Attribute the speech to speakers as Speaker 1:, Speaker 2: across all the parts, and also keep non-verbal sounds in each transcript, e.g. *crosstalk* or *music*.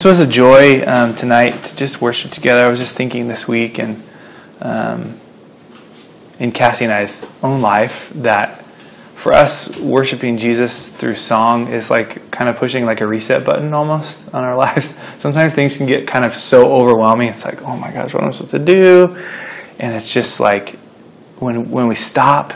Speaker 1: This was a joy um, tonight to just worship together. I was just thinking this week and um, in Cassie and I's own life that for us, worshiping Jesus through song is like kind of pushing like a reset button almost on our *laughs* lives. Sometimes things can get kind of so overwhelming. It's like, oh my gosh, what am I supposed to do? And it's just like when when we stop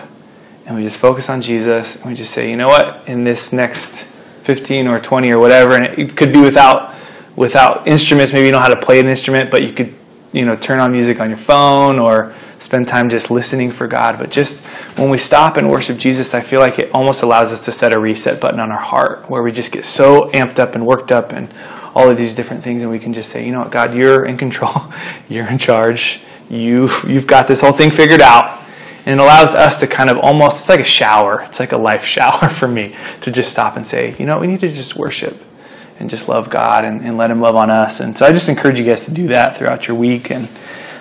Speaker 1: and we just focus on Jesus and we just say, you know what, in this next 15 or 20 or whatever, and it could be without without instruments. Maybe you don't know how to play an instrument, but you could, you know, turn on music on your phone or spend time just listening for God. But just when we stop and worship Jesus, I feel like it almost allows us to set a reset button on our heart where we just get so amped up and worked up and all of these different things, and we can just say, you know what, God, you're in control, *laughs* you're in charge, you you've got this whole thing figured out. And it allows us to kind of almost, it's like a shower. It's like a life *laughs* shower for me to just stop and say, you know, we need to just worship and just love God and, and, let Him love on us. And so I just encourage you guys to do that throughout your week. And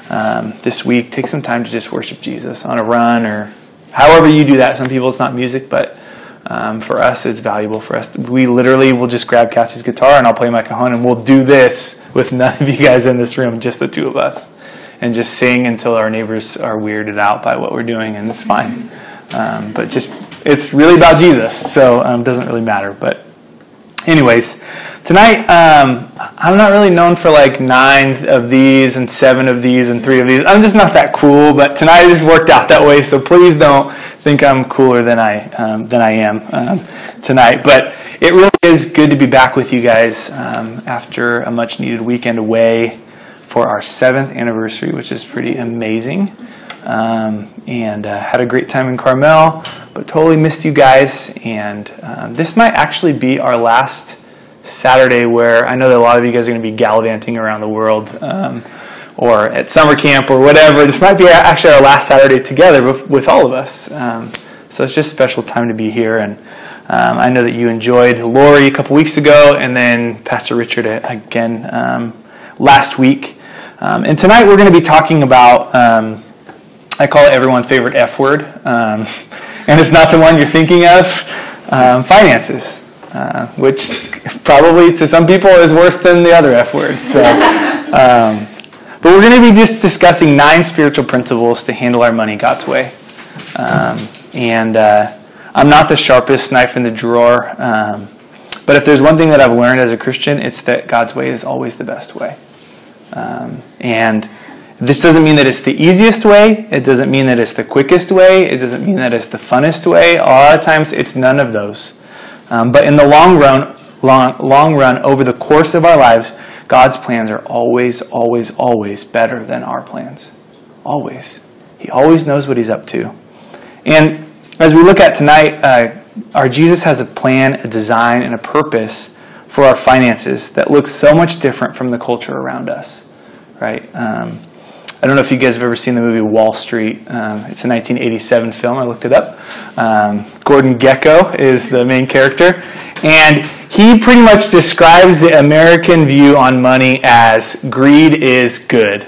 Speaker 1: um, this week, take some time to just worship Jesus on a run or however you do that. Some people it's not music, but um, for us, it's valuable for us. We literally will just grab Cassie's guitar and I'll play my cajon and we'll do this with none of you guys in this room, just the two of us. And just sing until our neighbors are weirded out by what we're doing, and it's fine. Um, but just, it's really about Jesus, so it um, doesn't really matter. But anyways, tonight um, I'm not really known for like nine of these and seven of these and three of these. I'm just not that cool. But tonight it just worked out that way. So please don't think I'm cooler than I um, than I am um, tonight. But it really is good to be back with you guys um, after a much needed weekend away for our seventh anniversary, which is pretty amazing. Um, and uh, had a great time in Carmel, but totally missed you guys. And um, this might actually be our last Saturday where I know that a lot of you guys are going to be gallivanting around the world um, or at summer camp or whatever. This might be actually our last Saturday together with, all of us. Um, so it's just a special time to be here. And um, I know that you enjoyed Lori a couple weeks ago and then Pastor Richard again um, last week. and tonight we're going to be talking about I call it everyone's favorite F word, um, *laughs* and it's not the one you're thinking of um, finances, uh, which probably to some people is worse than the other F words. So, *laughs* um, but we're going to be just discussing nine spiritual principles to handle our money God's way. Um, and uh, I'm not the sharpest knife in the drawer, um, but if there's one thing that I've learned as a Christian, it's that God's way is always the best way. Um, and this doesn't mean that it's the easiest way. It doesn't mean that it's the quickest way. It doesn't mean that it's the funnest way. A lot of times it's none of those. Um, but in the long run, long, long run, over the course of our lives, God's plans are always, always, always better than our plans. Always. He always knows what he's up to. And as we look at tonight, uh, our Jesus has a plan, a design, and a purpose for our finances that looks so much different from the culture around us, right? Um, I don't know if you guys have ever seen the movie Wall Street. Um, it's a 1987 film. I looked it up. Um, Gordon Gekko is the main character. And he pretty much describes the American view on money as greed is good.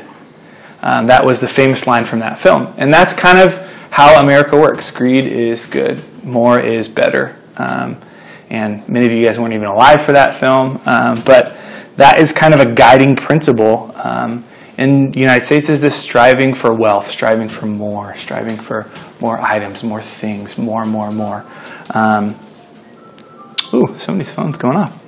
Speaker 1: Um, that was the famous line from that film. And that's kind of how America works greed is good, more is better. Um, and many of you guys weren't even alive for that film. Um, but that is kind of a guiding principle in the United States is this striving for wealth, striving for more, striving for more items, more things, more, more, more. Um, ooh, somebody's phone's going off.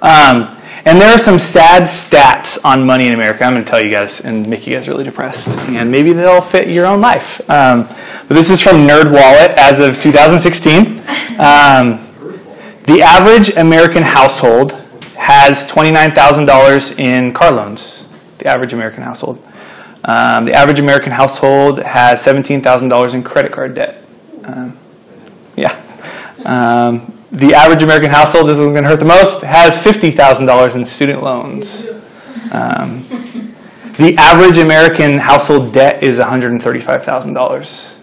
Speaker 1: Um, and there are some sad stats on money in America. I'm going to tell you guys and make you guys really depressed, and maybe they'll fit your own life. Um, but this is from NerdWallet as of 2016. Um, the average American household has $29,000 in car loans the average American household. Um, the average American household has $17,000 in credit card debt. Um, yeah. Um, the average American household, this is going to hurt the most, has $50,000 in student loans. Um, the average American household debt is $135,000.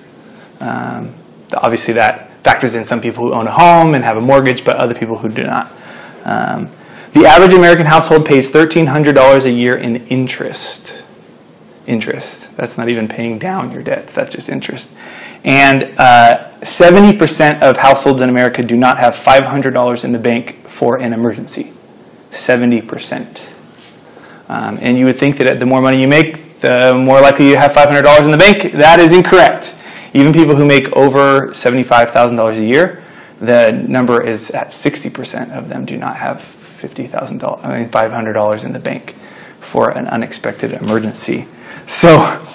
Speaker 1: Um, obviously, that factors in some people who own a home and have a mortgage, but other people who do not. Um, the average American household pays $1,300 a year in interest. Interest. That's not even paying down your debt, that's just interest. And uh, 70% of households in America do not have $500 in the bank for an emergency. 70%. Um, and you would think that the more money you make, the more likely you have $500 in the bank. That is incorrect. Even people who make over $75,000 a year, the number is at 60% of them do not have $50,000, I mean $500 in the bank for an unexpected emergency. So,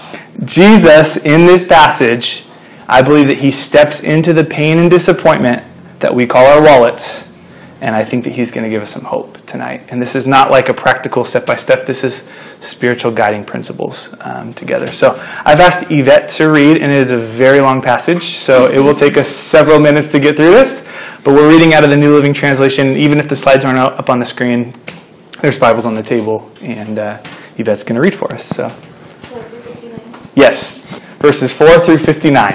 Speaker 1: Jesus in this passage, I believe that he steps into the pain and disappointment that we call our wallets and I think that he's going to give us some hope tonight. And this is not like a practical step by step, this is spiritual guiding principles um, together. So I've asked Yvette to read, and it is a very long passage, so it will take us several minutes to get through this. But we're reading out of the New Living Translation. Even if the slides aren't up on the screen, there's Bibles on the table, and uh, Yvette's going to read for us. So, yes, verses 4 through 59.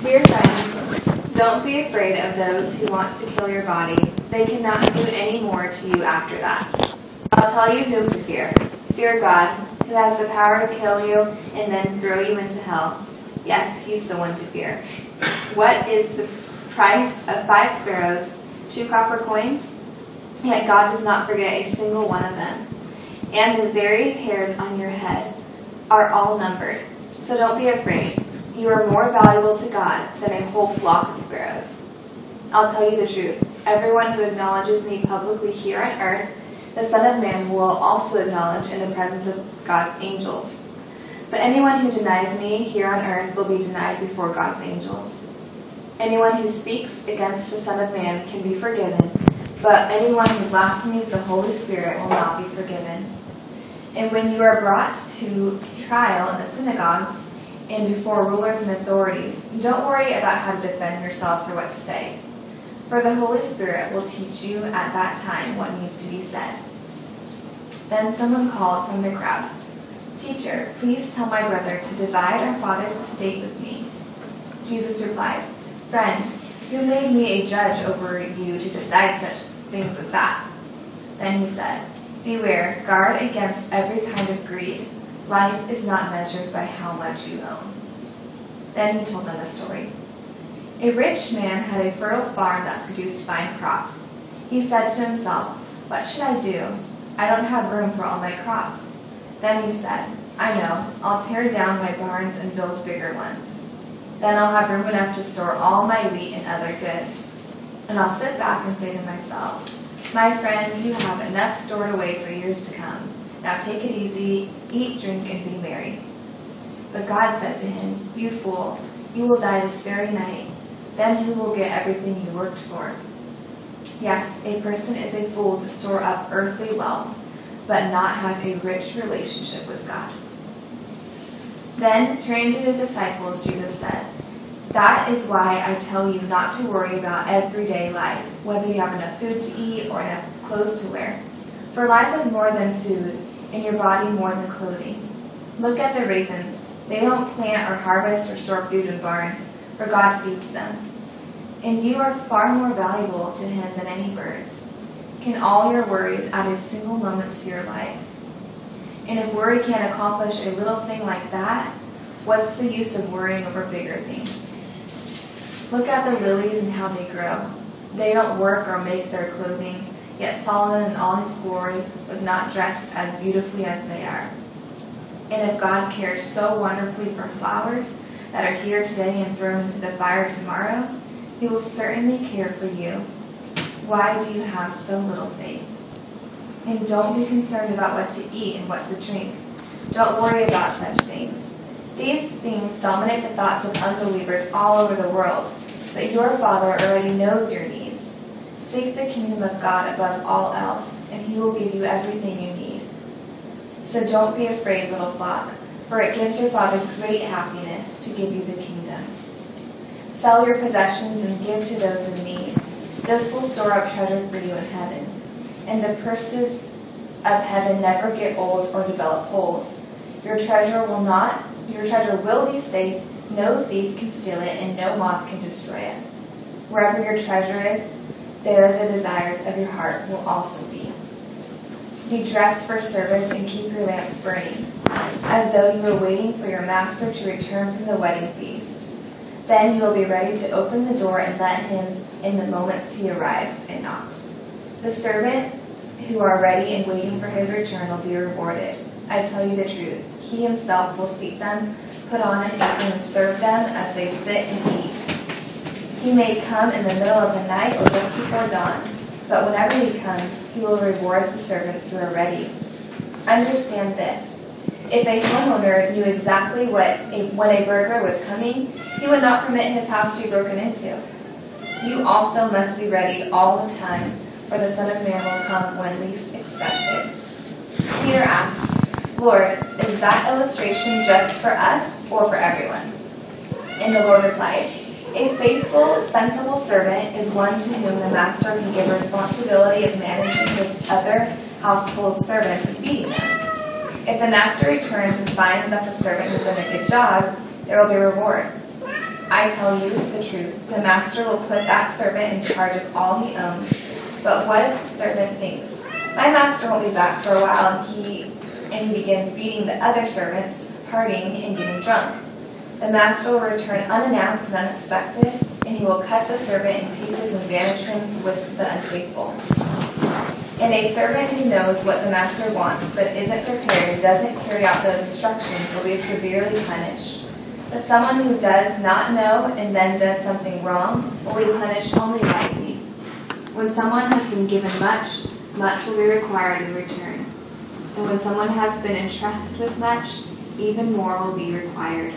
Speaker 2: Dear friends, Don't be afraid of those who want to kill your body. They cannot do any more to you after that. I'll tell you whom to fear. Fear God, who has the power to kill you and then throw you into hell. Yes, he's the one to fear. What is the price of five sparrows, two copper coins? Yet God does not forget a single one of them. And the very hairs on your head are all numbered. So don't be afraid. You are more valuable to God than a whole flock of sparrows. I'll tell you the truth. Everyone who acknowledges me publicly here on earth, the Son of Man will also acknowledge in the presence of God's angels. But anyone who denies me here on earth will be denied before God's angels. Anyone who speaks against the Son of Man can be forgiven, but anyone who blasphemes the Holy Spirit will not be forgiven. And when you are brought to trial in the synagogues, and before rulers and authorities, don't worry about how to defend yourselves or what to say. For the Holy Spirit will teach you at that time what needs to be said. Then someone called from the crowd, Teacher, please tell my brother to divide our father's estate with me. Jesus replied, Friend, who made me a judge over you to decide such things as that? Then he said, Beware, guard against every kind of greed Life is not measured by how much you own. Then he told them a story. A rich man had a fertile farm that produced fine crops. He said to himself, What should I do? I don't have room for all my crops. Then he said, I know, I'll tear down my barns and build bigger ones. Then I'll have room enough to store all my wheat and other goods. And I'll sit back and say to myself, My friend, you have enough stored away for years to come. Now take it easy, eat, drink, and be merry. But God said to him, You fool, you will die this very night. Then who will get everything you worked for? Yes, a person is a fool to store up earthly wealth, but not have a rich relationship with God. Then, turning to his disciples, Jesus said, That is why I tell you not to worry about everyday life, whether you have enough food to eat or enough clothes to wear. For life is more than food and your body more than clothing. Look at the ravens. They don't plant or harvest or store food in barns, for God feeds them. And you are far more valuable to Him than any birds. Can all your worries add a single moment to your life? And if worry can't accomplish a little thing like that, what's the use of worrying over bigger things? Look at the lilies and how they grow. They don't work or make their clothing Yet Solomon in all his glory was not dressed as beautifully as they are. And if God cares so wonderfully for flowers that are here today and thrown into the fire tomorrow, he will certainly care for you. Why do you have so little faith? And don't be concerned about what to eat and what to drink. Don't worry about such things. These things dominate the thoughts of unbelievers all over the world, but your Father already knows your needs. Seek the kingdom of God above all else, and he will give you everything you need. So don't be afraid, little flock, for it gives your Father great happiness to give you the kingdom. Sell your possessions and give to those in need. This will store up treasure for you in heaven. And the purses of heaven never get old or develop holes. Your treasure will not your treasure will be safe, no thief can steal it, and no moth can destroy it. Wherever your treasure is, there the desires of your heart will also be. Be dressed for service and keep your lamps burning, as though you were waiting for your master to return from the wedding feast. Then you will be ready to open the door and let him in the moments he arrives and knocks. The servants who are ready and waiting for his return will be rewarded. I tell you the truth. He himself will seat them, put on an apron, and serve them as they sit and eat. He may come in the middle of the night or just before dawn, but whenever he comes, he will reward the servants who are ready. Understand this. If a homeowner knew exactly what a, when a burglar was coming, he would not permit his house to be broken into. You also must be ready all the time, for the Son of Man will come when least expected. Peter asked, Lord, is that illustration just for us or for everyone? And the Lord replied, A faithful, sensible servant is one to whom the master can give responsibility of managing his other household servants and feeding them. If the master returns and finds that the servant has done a good job, there will be reward. I tell you the truth, the master will put that servant in charge of all he owns. But what if the servant thinks, My master won't be back for a while, and he and he begins beating the other servants, partying and getting drunk? The master will return unannounced and unexpected, and he will cut the servant in pieces and banish him with the unfaithful. And a servant who knows what the master wants but isn't prepared and doesn't carry out those instructions will be severely punished. But someone who does not know and then does something wrong will be punished only lightly. When someone has been given much, much will be required in return. And when someone has been entrusted with much, even more will be required.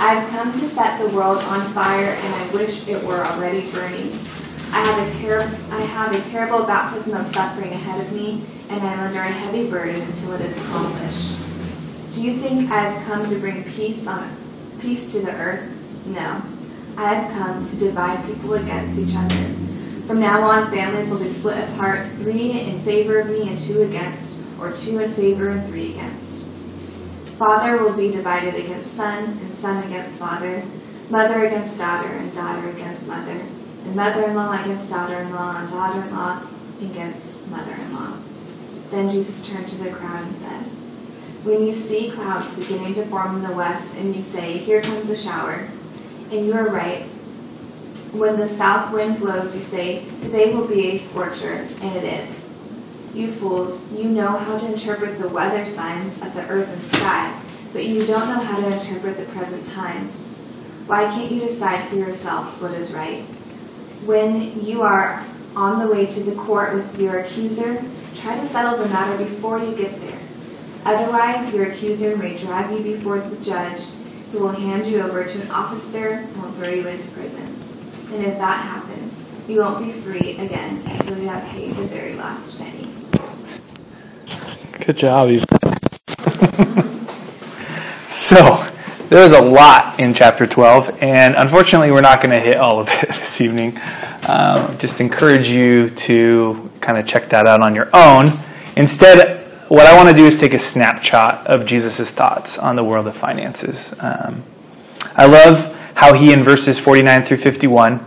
Speaker 2: I have come to set the world on fire, and I wish it were already burning. I have a ter- I have a terrible baptism of suffering ahead of me, and I am under a heavy burden until it is accomplished. Do you think I have come to bring peace on peace to the earth? No. I have come to divide people against each other. From now on, families will be split apart, three in favor of me and two against, or two in favor and three against. Father will be divided against son, and son against father, mother against daughter, and daughter against mother and mother-in-law against daughter-in-law, and daughter-in-law against mother-in-law. Then Jesus turned to the crowd and said, When you see clouds beginning to form in the west, and you say, Here comes a shower, and you are right. When the south wind blows, you say, Today will be a scorcher, and it is. You fools, you know how to interpret the weather signs of the earth and sky, but you don't know how to interpret the present times. Why can't you decide for yourselves what is right? when you are on the way to the court with your accuser, try to settle the matter before you get there. Otherwise, your accuser may drag you before the judge, who will hand you over to an officer and will throw you into prison. And if that happens, you won't be free again until you have paid the very last penny.
Speaker 1: Good job, *laughs* so, there's a lot in chapter 12, and unfortunately, we're not going to hit all of it *laughs* this evening. Um, just encourage you to kind of check that out on your own. Instead, what I want to do is take a snapshot of Jesus' thoughts on the world of finances. Um, I love how he, in verses 49 through 51,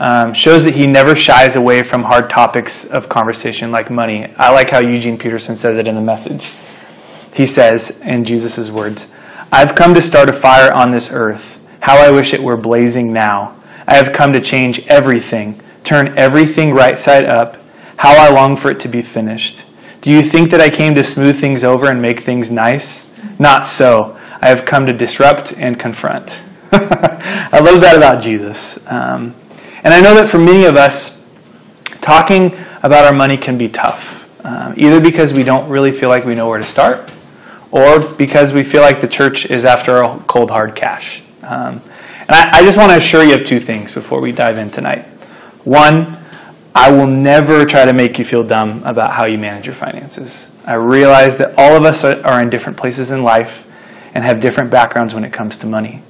Speaker 1: um, shows that he never shies away from hard topics of conversation like money. I like how Eugene Peterson says it in the message. He says, in Jesus' words, I've come to start a fire on this earth. How I wish it were blazing now. I have come to change everything, turn everything right side up. How I long for it to be finished. Do you think that I came to smooth things over and make things nice? Not so. I have come to disrupt and confront. *laughs* I love that about Jesus. Um, and I know that for many of us, talking about our money can be tough, um, either because we don't really feel like we know where to start or because we feel like the church is after all cold hard cash. Um, and I, I just want to assure you of two things before we dive in tonight. One, I will never try to make you feel dumb about how you manage your finances. I realize that all of us are in different places in life and have different backgrounds when it comes to money.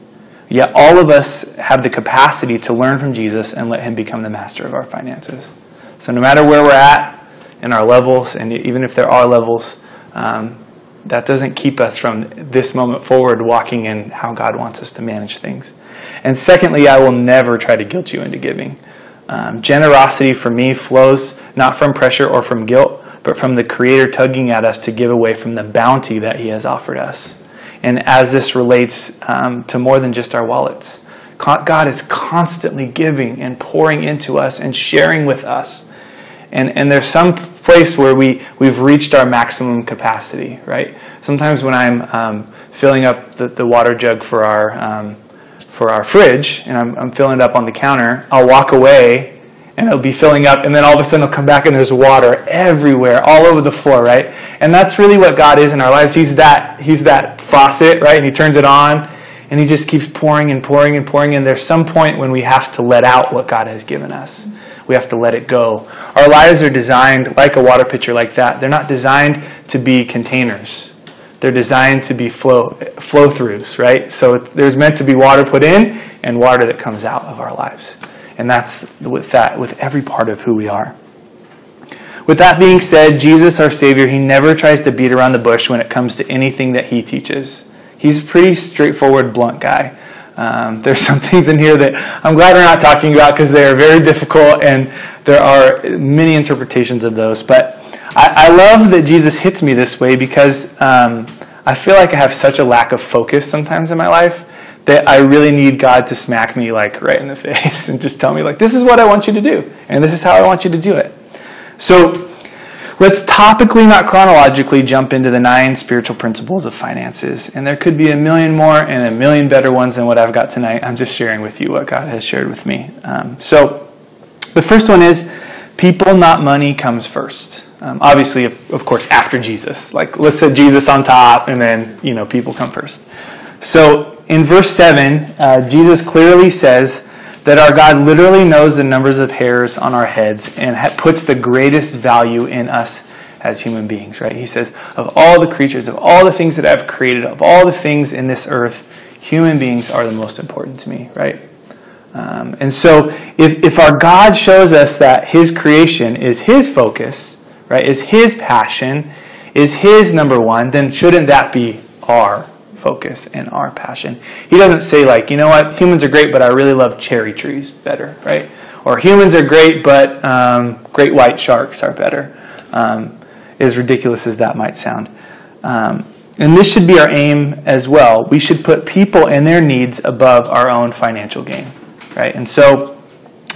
Speaker 1: Yet all of us have the capacity to learn from Jesus and let Him become the master of our finances. So no matter where we're at in our levels, and even if there are levels, um, that doesn't keep us from this moment forward walking in how God wants us to manage things. And secondly, I will never try to guilt you into giving. Um, generosity for me flows not from pressure or from guilt, but from the Creator tugging at us to give away from the bounty that He has offered us. And as this relates um, to more than just our wallets, God is constantly giving and pouring into us and sharing with us And, and there's some place where we, we've reached our maximum capacity, right? Sometimes when I'm um, filling up the, the water jug for our, um, for our fridge and I'm, I'm filling it up on the counter, I'll walk away and it'll be filling up, and then all of a sudden it'll come back and there's water everywhere, all over the floor, right? And that's really what God is in our lives. He's that He's that faucet, right? And He turns it on, and He just keeps pouring and pouring and pouring. And there's some point when we have to let out what God has given us. We have to let it go. Our lives are designed like a water pitcher, like that. They're not designed to be containers. They're designed to be flow flow throughs, right? So there's meant to be water put in and water that comes out of our lives. And that's with that, with every part of who we are. With that being said, Jesus, our Savior, he never tries to beat around the bush when it comes to anything that he teaches. He's a pretty straightforward, blunt guy. Um, there's some *laughs* things in here that I'm glad we're not talking about because they are very difficult and there are many interpretations of those. But I, I love that Jesus hits me this way because um, I feel like I have such a lack of focus sometimes in my life that I really need God to smack me like right in the *laughs* face and just tell me like this is what I want you to do and this is how I want you to do it. So let's topically not chronologically jump into the nine spiritual principles of finances. And there could be a million more and a million better ones than what I've got tonight. I'm just sharing with you what God has shared with me. Um, so the first one is people not money comes first. Um, obviously, of, of course, after Jesus. Like let's set Jesus on top and then, you know, people come first. So in verse 7, uh, Jesus clearly says that our God literally knows the numbers of hairs on our heads and ha- puts the greatest value in us as human beings, right? He says, of all the creatures, of all the things that I've created, of all the things in this earth, human beings are the most important to me, right? Um, and so if, if our God shows us that his creation is his focus, right, is his passion, is his number one, then shouldn't that be our focus and our passion. He doesn't say, like, you know what, humans are great, but I really love cherry trees better, right? Or humans are great, but um, great white sharks are better. Um, as ridiculous as that might sound. Um, and this should be our aim as well. We should put people and their needs above our own financial gain, right? And so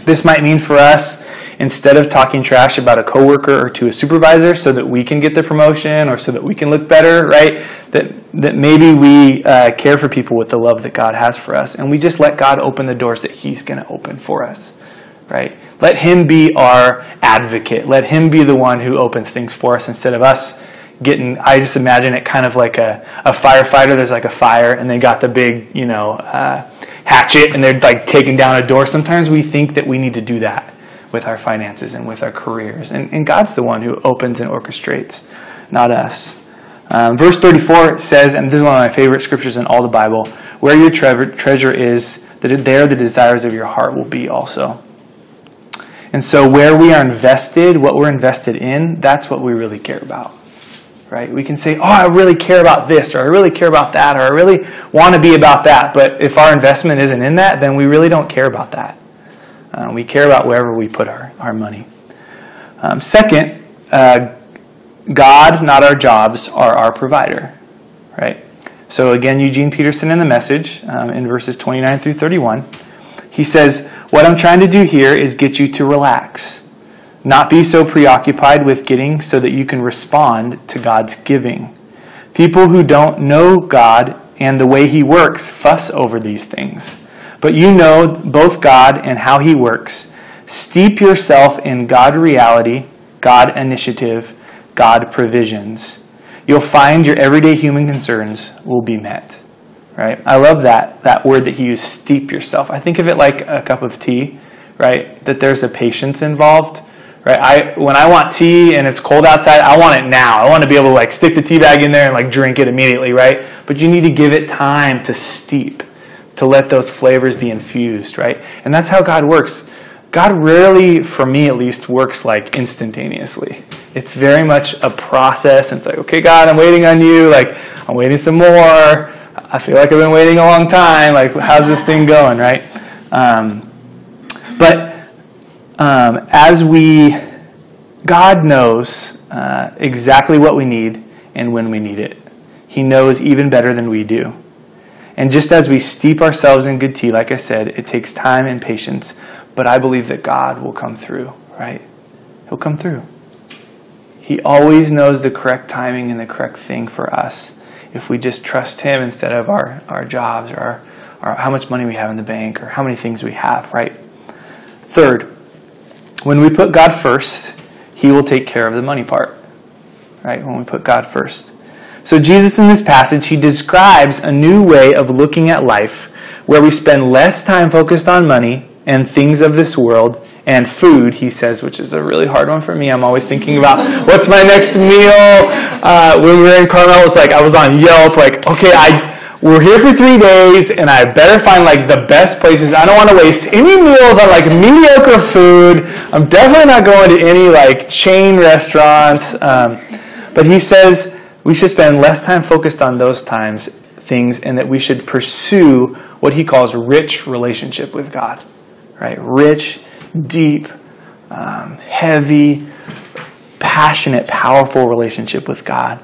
Speaker 1: this might mean for us instead of talking trash about a coworker or to a supervisor so that we can get the promotion or so that we can look better, right? That that maybe we uh, care for people with the love that God has for us, and we just let God open the doors that He's going to open for us, right? Let Him be our advocate. Let Him be the one who opens things for us instead of us getting. I just imagine it kind of like a, a firefighter. There's like a fire, and they got the big, you know. Uh, hatchet and they're like taking down a door. Sometimes we think that we need to do that with our finances and with our careers. And, and God's the one who opens and orchestrates, not us. Um, verse 34 says, and this is one of my favorite scriptures in all the Bible where your tre- treasure is, that there the desires of your heart will be also. And so, where we are invested, what we're invested in, that's what we really care about. Right? We can say, oh, I really care about this, or I really care about that, or I really want to be about that. But if our investment isn't in that, then we really don't care about that. Uh, we care about wherever we put our, our money. Um, second, uh, God, not our jobs, are our provider. Right? So again, Eugene Peterson in the message um, in verses 29 through 31, he says, What I'm trying to do here is get you to relax, not be so preoccupied with getting so that you can respond to God's giving. People who don't know God and the way He works fuss over these things. But you know both God and how He works. Steep yourself in God reality, God initiative, God provisions. You'll find your everyday human concerns will be met. Right? I love that that word that he used, steep yourself. I think of it like a cup of tea, right? That there's a patience involved. Right? I when I want tea and it's cold outside, I want it now. I want to be able to like stick the tea bag in there and like drink it immediately, right? But you need to give it time to steep to let those flavors be infused, right? And that's how God works. God rarely, for me at least, works like instantaneously. It's very much a process. It's like, okay, God, I'm waiting on you. Like, I'm waiting some more. I feel like I've been waiting a long time. Like, how's this thing going, right? Um, but um, as we, God knows uh, exactly what we need and when we need it. He knows even better than we do. And just as we steep ourselves in good tea, like I said, it takes time and patience. But I believe that God will come through, right? He'll come through. He always knows the correct timing and the correct thing for us if we just trust Him instead of our, our jobs or, our, or how much money we have in the bank or how many things we have, right? Third, when we put God first, He will take care of the money part, right? When we put God first. So, Jesus in this passage, He describes a new way of looking at life where we spend less time focused on money and things of this world and food, he says, which is a really hard one for me. I'm always thinking about what's my next meal. Uh, when we were in Carmel, it was like I was on Yelp, like, okay, I we're here for three days, and I better find like the best places. I don't want to waste any meals on like mediocre food. I'm definitely not going to any like chain restaurants. Um, but he says we should spend less time focused on those times things, and that we should pursue what he calls rich relationship with God. Right, rich deep, um, heavy, passionate, powerful relationship with God.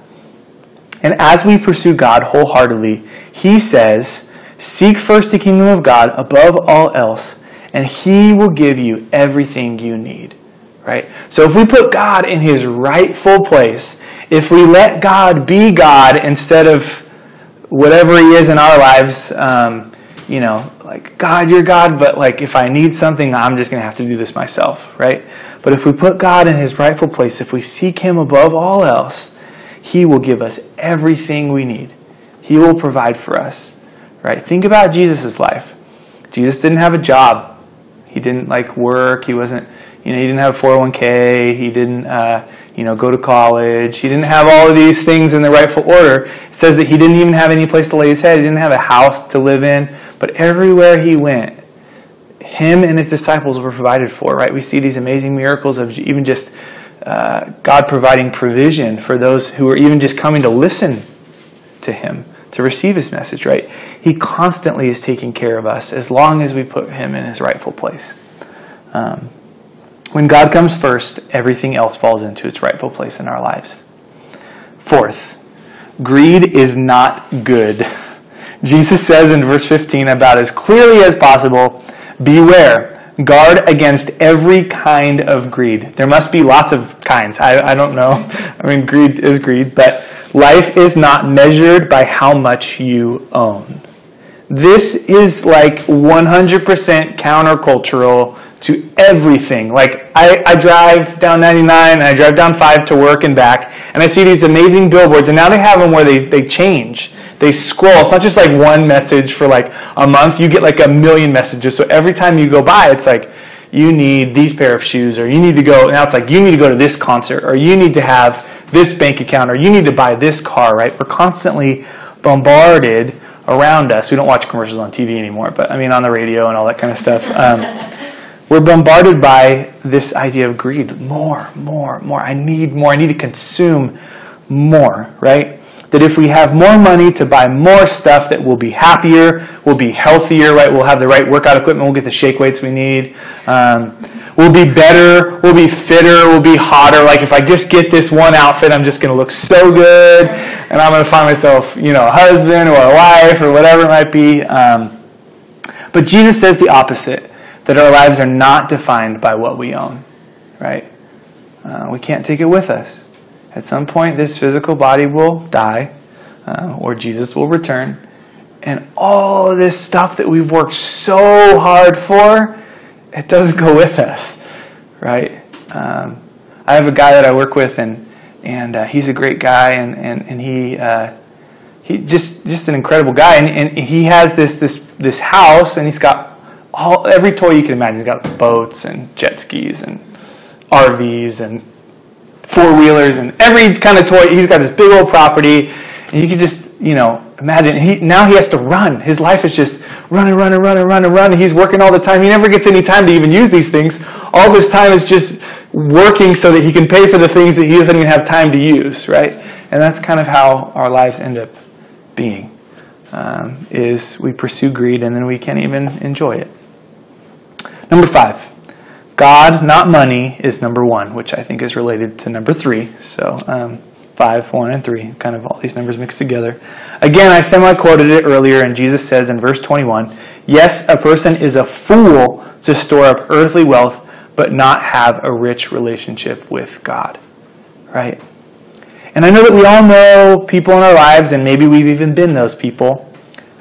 Speaker 1: And as we pursue God wholeheartedly, He says, Seek first the kingdom of God above all else, and He will give you everything you need. Right? So if we put God in His rightful place, if we let God be God instead of whatever He is in our lives, um, you know, like, God, you're God, but like if I need something, I'm just going to have to do this myself, right? But if we put God in his rightful place, if we seek him above all else, he will give us everything we need. He will provide for us, right? Think about Jesus' life. Jesus didn't have a job. He didn't like work. He wasn't, you know, he didn't have 401k. He didn't, uh, you know, go to college. He didn't have all of these things in the rightful order. It says that he didn't even have any place to lay his head. He didn't have a house to live in. But everywhere he went, him and his disciples were provided for, right? We see these amazing miracles of even just uh, God providing provision for those who are even just coming to listen to him, to receive his message, right? He constantly is taking care of us as long as we put him in his rightful place. Um, when God comes first, everything else falls into its rightful place in our lives. Fourth, greed is not good. *laughs* Jesus says in verse 15 about as clearly as possible beware, guard against every kind of greed. There must be lots of kinds. I, I don't know. *laughs* I mean, greed is greed, but life is not measured by how much you own. This is like 100% countercultural to everything. Like, I, I drive down 99 and I drive down 5 to work and back, and I see these amazing billboards, and now they have them where they, they change they scroll. It's not just like one message for like a month. You get like a million messages. So every time you go by, it's like you need these pair of shoes, or you need to go. Now it's like you need to go to this concert, or you need to have this bank account, or you need to buy this car. Right? We're constantly bombarded around us. We don't watch commercials on TV anymore, but I mean on the radio and all that kind of stuff. Um, *laughs* we're bombarded by this idea of greed. More, more, more. I need more. I need to consume more, right? that if we have more money to buy more stuff that we'll be happier, we'll be healthier, right? We'll have the right workout equipment, we'll get the shake weights we need. Um, we'll be better, we'll be fitter, we'll be hotter. Like if I just get this one outfit, I'm just going to look so good, and I'm going to find myself, you know, a husband or a wife or whatever it might be. Um, but Jesus says the opposite that our lives are not defined by what we own, right? Uh, we can't take it with us. At some point, this physical body will die, uh, or Jesus will return. And all of this stuff that we've worked so hard for, it doesn't go with us, right? Um, I have a guy that I work with, and and uh, he's a great guy, and and and he uh, he just just an incredible guy, and, and he has this this this house, and he's got all every toy you can imagine. He's got boats and jet skis and RVs and four wheelers and every kind of toy. He's got this big old property, and you can just you know imagine. He now he has to run. His life is just running, running, running, running, running. He's working all the time. He never gets any time to even use these things. All of his time is just working so that he can pay for the things that he doesn't even have time to use. Right, and that's kind of how our lives end up being. Um, is we pursue greed and then we can't even enjoy it. Number five, God, not money, is number one, which I think is related to number three. So, um, five, one, and three, kind of all these numbers mixed together. Again, I semi quoted it earlier, and Jesus says in verse 21 Yes, a person is a fool to store up earthly wealth, but not have a rich relationship with God, right? And I know that we all know people in our lives, and maybe we've even been those people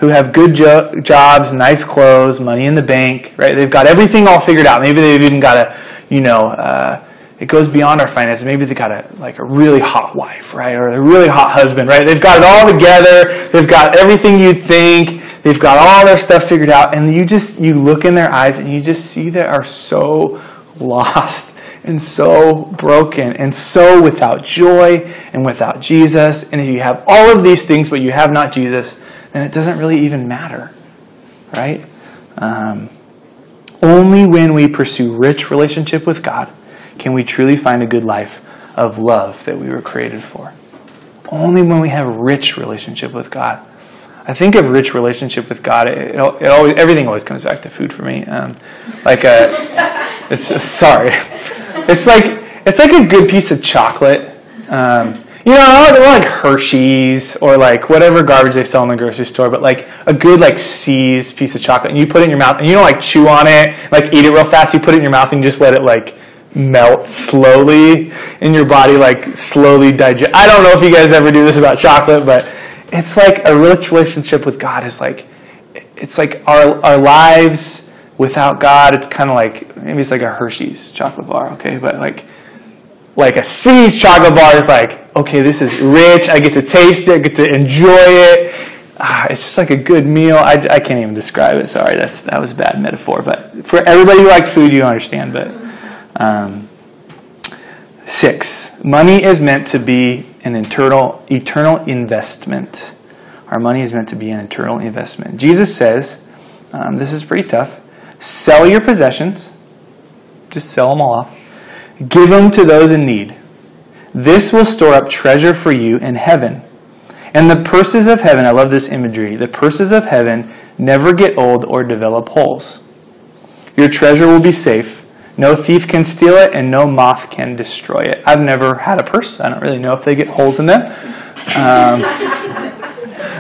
Speaker 1: who have good jo- jobs, nice clothes, money in the bank, right? They've got everything all figured out. Maybe they've even got a, you know, uh, it goes beyond our finances. Maybe they got a like a really hot wife, right, or a really hot husband, right? They've got it all together. They've got everything you think. They've got all their stuff figured out, and you just you look in their eyes and you just see they are so lost and so broken and so without joy and without Jesus. And if you have all of these things but you have not Jesus, then it doesn't really even matter, right? Um, only when we pursue rich relationship with God can we truly find a good life of love that we were created for. Only when we have rich relationship with God. I think of rich relationship with God. It, it always everything always comes back to food for me. Um, like a, it's sorry, it's like it's like a good piece of chocolate. Um, you know, they're like Hershey's or like whatever garbage they sell in the grocery store, but like a good like See's piece of chocolate, and you put it in your mouth, and you don't like chew on it, like eat it real fast. You put it in your mouth and you just let it like melt slowly in your body, like slowly digest. I don't know if you guys ever do this about chocolate, but it's like a rich relationship with God is like, it's like our, our lives without God, it's kind of like, maybe it's like a Hershey's chocolate bar, okay? But like, like a See's chocolate bar is like, okay, this is rich. I get to taste it, I get to enjoy it. Ah, it's just like a good meal. I, I can't even describe it. Sorry, that's that was a bad metaphor. But for everybody who likes food, you understand. But um, six, money is meant to be an internal, eternal investment. Our money is meant to be an eternal investment. Jesus says, um, this is pretty tough. Sell your possessions, just sell them all off. Give them to those in need. This will store up treasure for you in heaven. And the purses of heaven, I love this imagery, the purses of heaven never get old or develop holes. Your treasure will be safe no thief can steal it, and no moth can destroy it. I've never had a purse. I don't really know if they get holes in them. Um,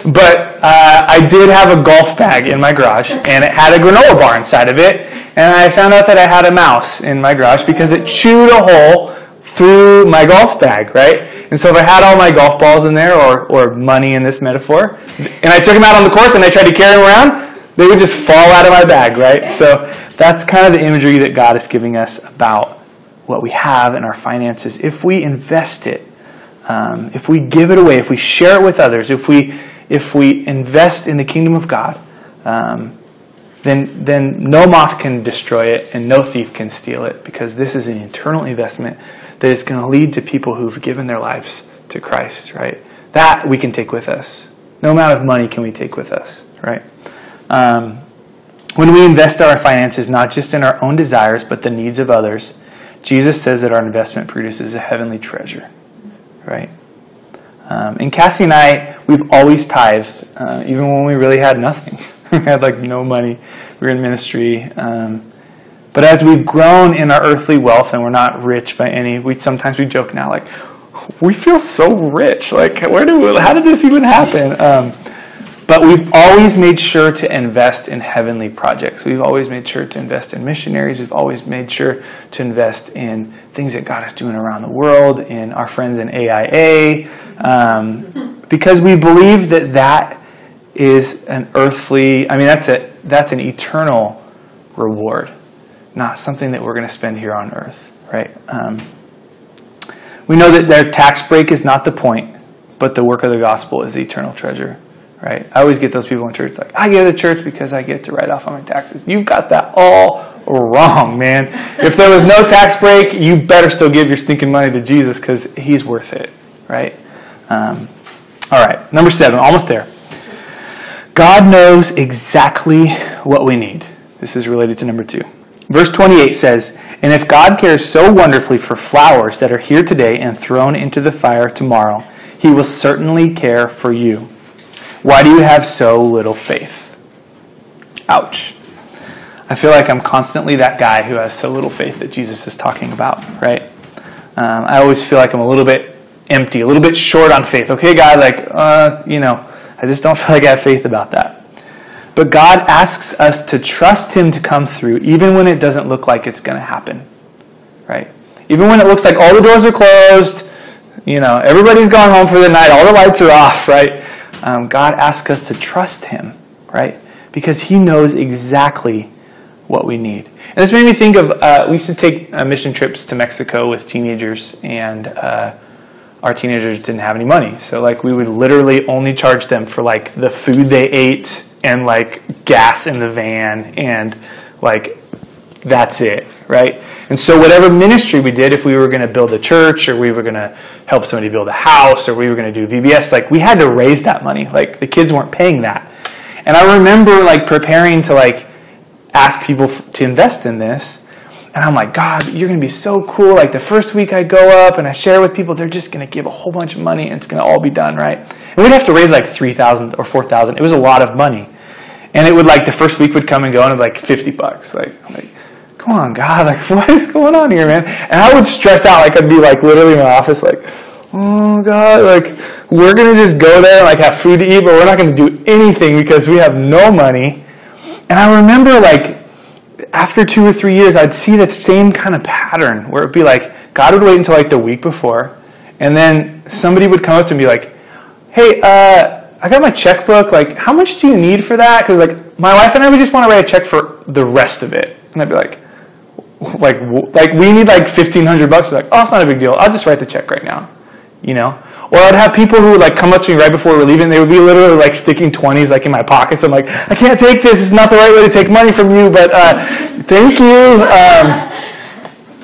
Speaker 1: but uh, I did have a golf bag in my garage, and it had a granola bar inside of it. And I found out that I had a mouse in my garage because it chewed a hole through my golf bag, right? And so if I had all my golf balls in there, or, or money in this metaphor, and I took them out on the course and I tried to carry them around, they would just fall out of my bag, right? So that's kind of the imagery that God is giving us about what we have in our finances. If we invest it, um, if we give it away, if we share it with others, if we if we invest in the kingdom of God, um, then then no moth can destroy it and no thief can steal it because this is an eternal investment that is going to lead to people who've given their lives to Christ. Right? That we can take with us. No amount of money can we take with us. Right? Um, when we invest our finances not just in our own desires, but the needs of others, Jesus says that our investment produces a heavenly treasure, right? Um, and Cassie and I, we've always tithed, uh, even when we really had nothing. *laughs* we had like no money. We were in ministry. Um, but as we've grown in our earthly wealth, and we're not rich by any, we sometimes we joke now like, we feel so rich. Like, where do we, how did this even happen? Um, but we've always made sure to invest in heavenly projects. We've always made sure to invest in missionaries. We've always made sure to invest in things that God is doing around the world, in our friends in AIA, um, because we believe that that is an earthly. I mean, that's a that's an eternal reward, not something that we're going to spend here on earth, right? Um, we know that their tax break is not the point, but the work of the gospel is the eternal treasure right? I always get those people in church like, I go to church because I get to write off on my taxes. You've got that all wrong, man. if there was no tax break, you better still give your stinking money to Jesus because he's worth it, right? Um, all right, number seven, almost there. God knows exactly what we need. This is related to number two. Verse 28 says, And if God cares so wonderfully for flowers that are here today and thrown into the fire tomorrow, he will certainly care for you. Why do you have so little faith? Ouch. I feel like I'm constantly that guy who has so little faith that Jesus is talking about, right? Um, I always feel like I'm a little bit empty, a little bit short on faith. Okay, God, like, uh, you know, I just don't *laughs* feel like I have faith about that. But God asks us to trust Him to come through, even when it doesn't look like it's going to happen, right? Even when it looks like all the doors are closed, you know, everybody's gone home for the night, all the lights are off, right? Um, God asks us to trust Him, right? Because He knows exactly what we need. And this made me think of uh, we used to take uh, mission trips to Mexico with teenagers, and uh, our teenagers didn't have any money. So, like, we would literally only charge them for like the food they ate and like gas in the van and like that's it, right? And so, whatever ministry we did, if we were going to build a church or we were going to help somebody build a house or we were going to do VBS, like we had to raise that money. Like the kids weren't paying that. And I remember like preparing to like ask people to invest in this. And I'm like, God, you're going to be so cool. Like the first week I go up and I share with people, they're just going to give a whole bunch of money and it's going to all be done, right? And we'd have to raise like 3000 or 4000 It was a lot of money. And it would like, the first week would come and go and it'd be like 50 bucks. Like, like, come on, God, *laughs* like, what is going on here, man? And I would stress out. Like, I'd be like literally in my office, like, oh, God, like, we're going to just go there and like have food to eat, but we're not going to do anything because we have no money. And I remember like, after two or three years, I'd see the same kind of pattern where it'd be like God would wait until like the week before, and then somebody would come up to me like, "Hey, uh, I got my checkbook. Like, how much do you need for that? Because like my wife and I would just want to write a check for the rest of it." And I'd be like, "Like, like we need like fifteen hundred bucks." Like, "Oh, it's not a big deal. I'll just write the check right now," you know. Or I'd have people who would like come up to me right before we're leaving. They would be literally like sticking twenties like in my pockets. I'm like, I can't take this. It's not the right way to take money from you, but uh, thank you. Um,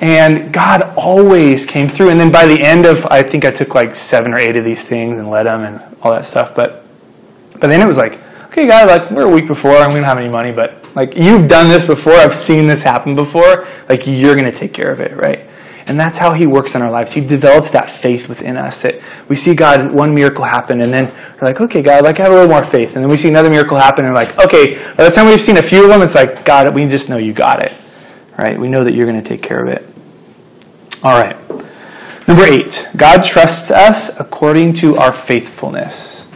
Speaker 1: and God always came through. And then by the end of, I think I took like seven or eight of these things and led them and all that stuff. But but then it was like, okay, God, like we're a week before, and we don't have any money, but like you've done this before. I've seen this happen before. Like you're to take care of it, right? And that's how He works in our lives. He develops that faith within us that we see God, one miracle happen, and then we're like, okay, God, like I have a little more faith. And then we see another miracle happen, and we're like, okay, by the time we've seen a few of them, it's like, God, we just know you got it. Right? We know that you're going to take care of it. All right. Number eight, God trusts us according to our faithfulness.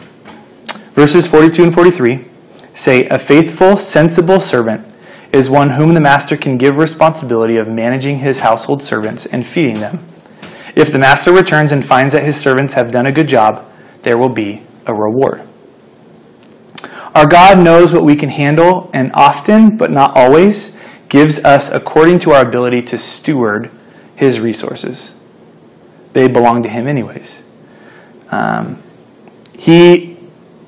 Speaker 1: Verses 42 and 43 say, A faithful, sensible servant is one whom the master can give responsibility of managing his household servants and feeding them. If the master returns and finds that his servants have done a good job, there will be a reward. Our God knows what we can handle and often, but not always, gives us according to our ability to steward his resources. They belong to him, anyways. Um, he,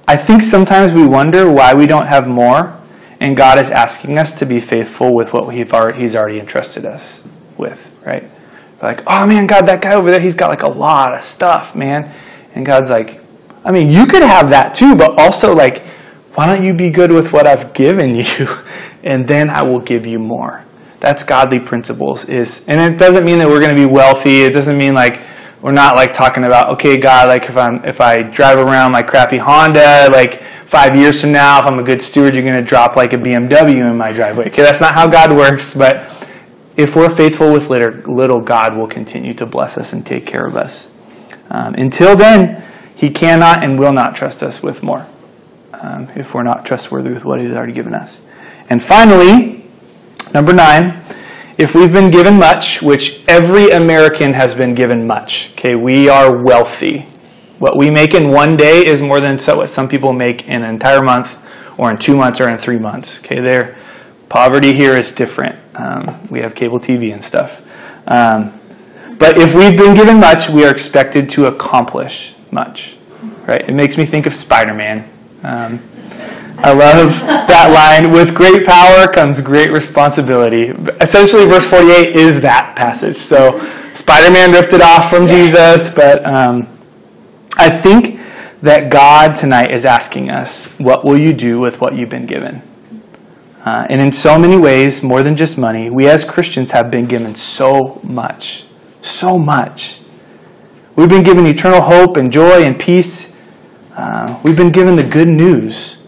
Speaker 1: I think sometimes we wonder why we don't have more and God is asking us to be faithful with what He's already entrusted us with, right? Like, oh man, God, that guy over there, he's got like a lot of stuff, man. And God's like, I mean, you could have that too, but also like, why don't you be good with what I've given *laughs* you, and then I will give you more. That's godly principles. Is and it doesn't mean that we're going to be wealthy. It doesn't mean like we're not like talking about okay, God, like if I'm if I drive around my crappy Honda, like five years from now, if I'm a good steward, you're going to drop like a BMW in my driveway. Okay, that's not how God works, but if we're faithful with little, little God will continue to bless us and take care of us. Um, until then, He cannot and will not trust us with more um, if we're not trustworthy with what He's already given us. And finally, number nine, if we've been given much, which every American has been given much, okay, we are wealthy. What we make in one day is more than so what some people make in an entire month or in two months or in three months. Okay, their poverty here is different. Um, we have cable TV and stuff. Um, but if we've been given much, we are expected to accomplish much. Right? It makes me think of Spider Man. Um, I love that line. With great power comes great responsibility. Essentially, verse 48 is that passage. So, Spider Man ripped it off from Jesus, but um, I think that God tonight is asking us, what will you do with what you've been given? Uh, and in so many ways, more than just money, we as Christians have been given so much. So much. We've been given eternal hope and joy and peace. Uh, we've been given the good news,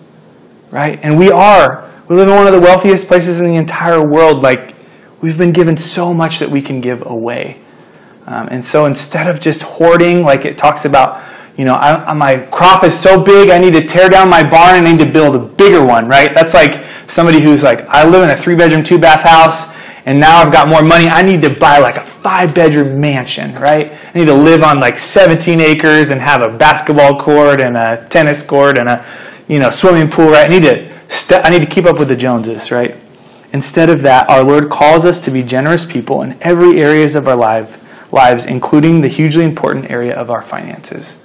Speaker 1: right? And we are. We live in one of the wealthiest places in the entire world. Like, we've been given so much that we can give away. Um, and so instead of just hoarding, like it talks about, you know, I, my crop is so big, I need to tear down my barn and I need to build a bigger one, right? That's like somebody who's like, I live in a three bedroom, two bath house and now I've got more money. I need to buy like a five bedroom mansion, right? I need to live on like 17 acres and have a basketball court and a tennis court and a, you know, swimming pool, right? I need to, st- I need to keep up with the Joneses, right? Instead of that, our Lord calls us to be generous people in every areas of our life, lives, including the hugely important area of our finances.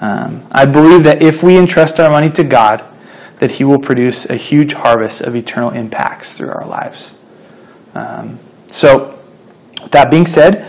Speaker 1: Um, I believe that if we entrust our money to God, that He will produce a huge harvest of eternal impacts through our lives. Um, so, with that being said,